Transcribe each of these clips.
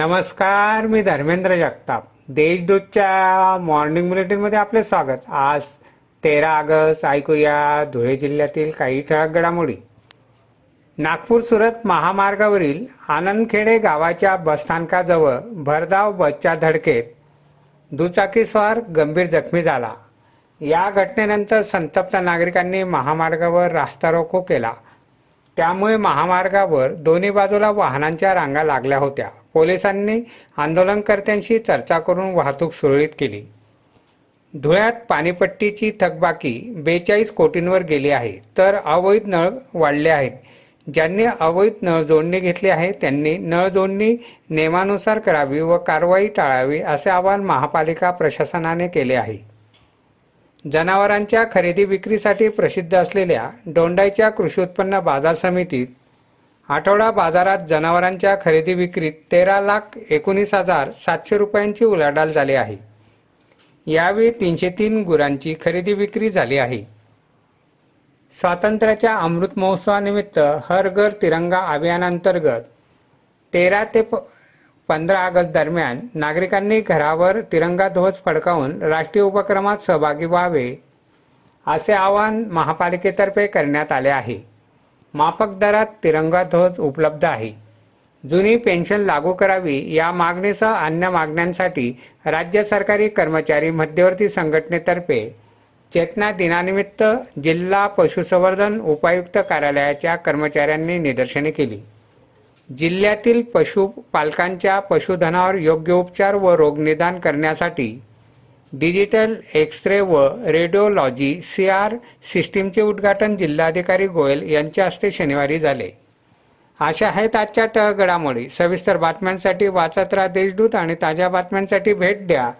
नमस्कार मी धर्मेंद्र जगताप. देशदूतच्या मॉर्निंग बुलेटिनमध्ये आपले स्वागत. आज तेरा ऑगस्ट ऐकूया धुळे जिल्ह्यातील काही ठळक घडामोडी. नागपूर सुरत महामार्गावरील आनंदखेडे गावाच्या बसस्थानकाजवळ भरधाव बसच्या धडकेत दुचाकीस्वार गंभीर जखमी झाला. या घटनेनंतर संतप्त नागरिकांनी महामार्गावर रास्ता रोको केला. त्यामुळे महामार्गावर दोन्ही बाजूला वाहनांच्या रांगा लागल्या होत्या. पोलिसांनी आंदोलनकर्त्यांशी चर्चा करून वाहतूक सुरळीत केली. धुळ्यात पाणीपट्टीची थकबाकी बेचाळीस कोटींवर गेली आहे तर अवैध नळ वाढले आहेत. ज्यांनी अवैध नळ जोडणी घेतली आहे त्यांनी नळ जोडणी नियमानुसार करावी व कारवाई टाळावी असे आवाहन महापालिका प्रशासनाने केले आहे. जनावरांच्या खरेदी विक्रीसाठी प्रसिद्ध असलेल्या डोंडाईच्या कृषी उत्पन्न बाजार समितीत आठवडा बाजारात जनावरांच्या खरेदी विक्रीत तेरा लाख एकोणीस हजार सातशे रुपयांची उलाढाल झाली आहे. यावेळी तीनशे तीन गुरांची खरेदी विक्री झाली आहे. स्वातंत्र्याच्या अमृत महोत्सवानिमित्त हर घर तिरंगा अभियानांतर्गत तेरा ते प पंधरा ऑगस्ट दरम्यान नागरिकांनी घरावर तिरंगा ध्वज फडकावून राष्ट्रीय उपक्रमात सहभागी व्हावे असे आवाहन महापालिकेतर्फे करण्यात आले आहे. माफक दरात तिरंगा ध्वज उपलब्ध आहे. जुनी पेन्शन लागू करावी या मागणीसह अन्य मागण्यांसाठी राज्य सरकारी कर्मचारी मध्यवर्ती संघटनेतर्फे चेतना दिनानिमित्त जिल्हा पशुसंवर्धन उपायुक्त कार्यालयाच्या कर्मचाऱ्यांनी निदर्शने केली. जिल्ह्यातील पशुपालकांच्या पशुधनावर योग्य उपचार व रोगनिदान करण्यासाठी डिजिटल एक्सरे व रेडिओलॉजी सी आर सिस्टीमचे उद्घाटन जिल्हाधिकारी गोयल यांच्या हस्ते शनिवारी झाले. अशा आहेत आजच्या टळ घडामोडी सविस्तर बातम्यांसाठी वाचत राहा देशदूत आणि ताज्या बातम्यांसाठी भेट द्या.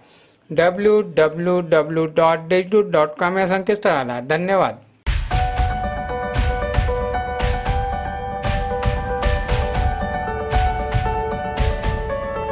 W W W dot Deshdoot dot com या संकेतस्थळाला. धन्यवाद.